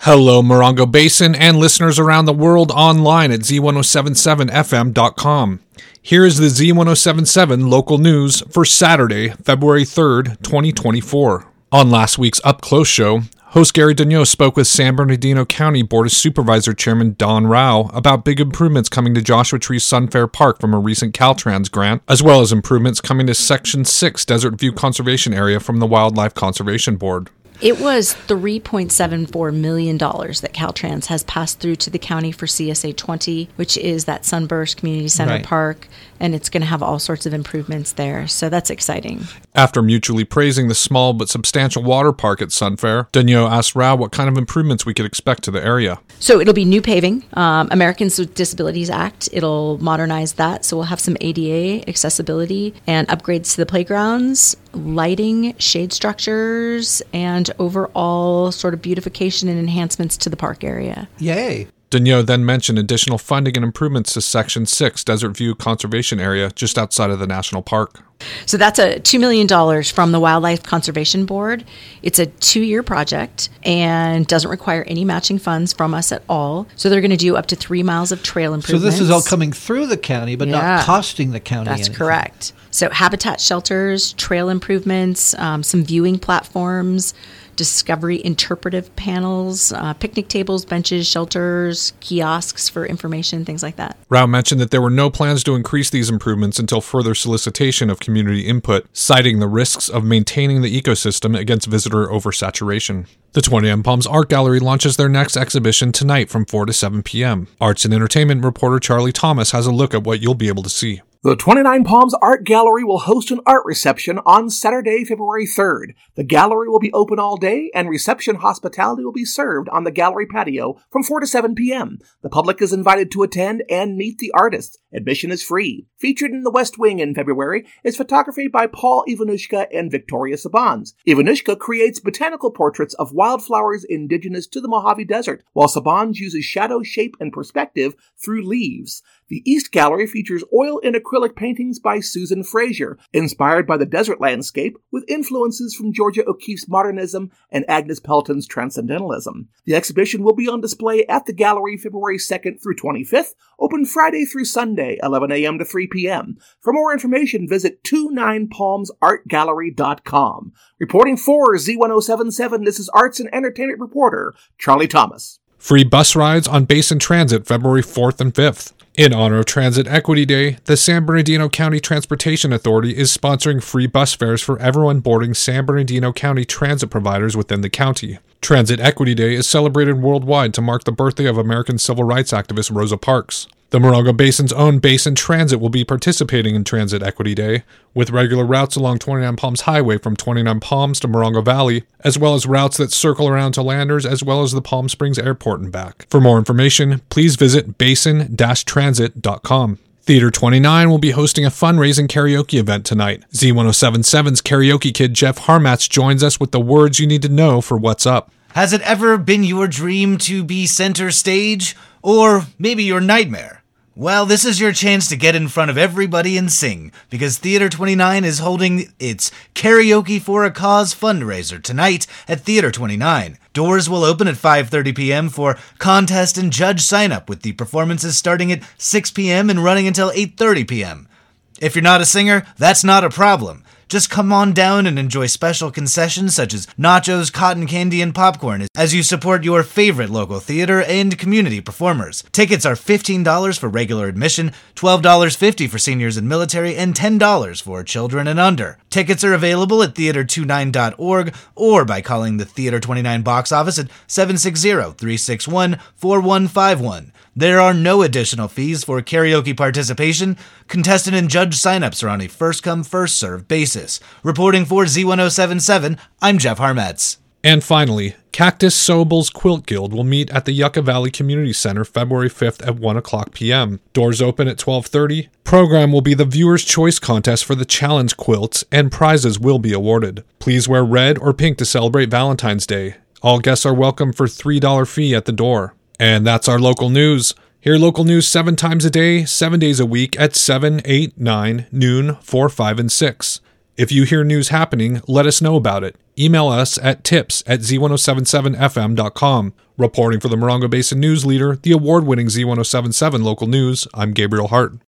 Hello, Morongo Basin and listeners around the world online at z1077fm.com. Here is the Z1077 local news for Saturday, February 3rd, 2024. On last week's Up Close show, host Gary Daigneault spoke with San Bernardino County Board of Supervisor Chairman Dawn Rowe about big improvements coming to Joshua Tree Sunfair Park from a recent Caltrans grant, as well as improvements coming to Section 6 Desert View Conservation Area from the Wildlife Conservation Board. It was $3.74 million that Caltrans has passed through to the county for CSA 20, which is that Sunburst Community Center Right. Park, and it's going to have all sorts of improvements there. So that's exciting. After mutually praising the small but substantial water park at Sunfair, Daigneault asked Rowe what kind of improvements we could expect to the area. So it'll be new paving, um, Americans with Disabilities Act. It'll modernize that. So we'll have some ADA accessibility and upgrades to the playgrounds, lighting, shade structures, and overall sort of beautification and enhancements to the park area. Yay. Daigneault then mentioned additional funding and improvements to Section 6 Desert View Conservation Area just outside of the national park. So that's a $2 million from the Wildlife Conservation Board. It's a two year project and doesn't require any matching funds from us at all. So they're going to do up to three miles of trail improvements. So this is all coming through the county, but Yeah. not costing the county That's anything. correct. So habitat shelters, trail improvements, um, some viewing platforms, discovery interpretive panels, uh, picnic tables, benches, shelters, kiosks for information, things like that. Rowe mentioned that there were no plans to increase these improvements until further solicitation of community input, citing the risks of maintaining the ecosystem against visitor oversaturation. The 29 Palms Art Gallery launches their next exhibition tonight from 4 to 7 p.m. Arts and entertainment reporter Charlie Thomas has a look at what you'll be able to see. The 29 Palms Art Gallery will host an art reception on Saturday, February 3rd. The gallery will be open all day and reception hospitality will be served on the gallery patio from 4 to 7 p.m. The public is invited to attend and meet the artists. Admission is free. Featured in the West Wing in February is photography by Paul Ivanushka and Victoria Sabans. Ivanushka creates botanical portraits of wildflowers indigenous to the Mojave Desert, while Sabans uses shadow, shape, and perspective through leaves. The East Gallery features oil and acrylic paintings by Susan Frazier, inspired by the desert landscape with influences from Georgia O'Keeffe's modernism and Agnes Pelton's transcendentalism. The exhibition will be on display at the gallery February 2nd through 25th, open Friday through Sunday, 11 a.m. to 3 p.m. For more information, visit 29palmsartgallery.com. Reporting for Z1077, this is arts and entertainment reporter Charlie Thomas. Free bus rides on Basin Transit February 4th and 5th. In honor of Transit Equity Day, the San Bernardino County Transportation Authority is sponsoring free bus fares for everyone boarding San Bernardino County transit providers within the county. Transit Equity Day is celebrated worldwide to mark the birthday of American civil rights activist Rosa Parks. The Morongo Basin's own Basin Transit will be participating in Transit Equity Day, with regular routes along 29 Palms Highway from 29 Palms to Morongo Valley, as well as routes that circle around to Landers as well as the Palm Springs Airport and back. For more information, please visit basin-transit.com. Theater 29 will be hosting a fundraising karaoke event tonight. Z1077's karaoke kid Jeff Harmatz joins us with the words you need to know for what's up. Has it ever been your dream to be center stage? Or maybe your nightmare? Well, this is your chance to get in front of everybody and sing, because Theater 29 is holding its Karaoke for a Cause fundraiser tonight at Theater 29. Doors will open at 5:30 p.m. for contest and judge sign up with the performances starting at 6 p.m. and running until 8:30 p.m. If you're not a singer, that's not a problem. Just come on down and enjoy special concessions such as nachos, cotton candy, and popcorn as you support your favorite local theater and community performers. Tickets are $15 for regular admission, $12.50 for seniors and military, and $10 for children and under. Tickets are available at theater29.org or by calling the Theater 29 box office at 760 361 4151. There are no additional fees for karaoke participation. Contestant and judge signups are on a first come, first served basis. Reporting for Z1077, I'm Jeff Harmetz. And finally, Cactus Sew-Ables Quilt Guild will meet at the Yucca Valley Community Center February 5th at 1 o'clock p.m. Doors open at 12:30. Program will be the Viewer's Choice Contest for the challenge quilts, and prizes will be awarded. Please wear red or pink to celebrate Valentine's Day. All guests are welcome for $3 fee at the door. And that's our local news. Hear local news seven times a day, seven days a week at 7, 8, 9, noon, 4, 5, and 6. If you hear news happening, let us know about it. email us at tips at z1077fm.com. Reporting for the Morongo Basin News Leader, the award winning Z1077 local news, I'm Gabriel Hart.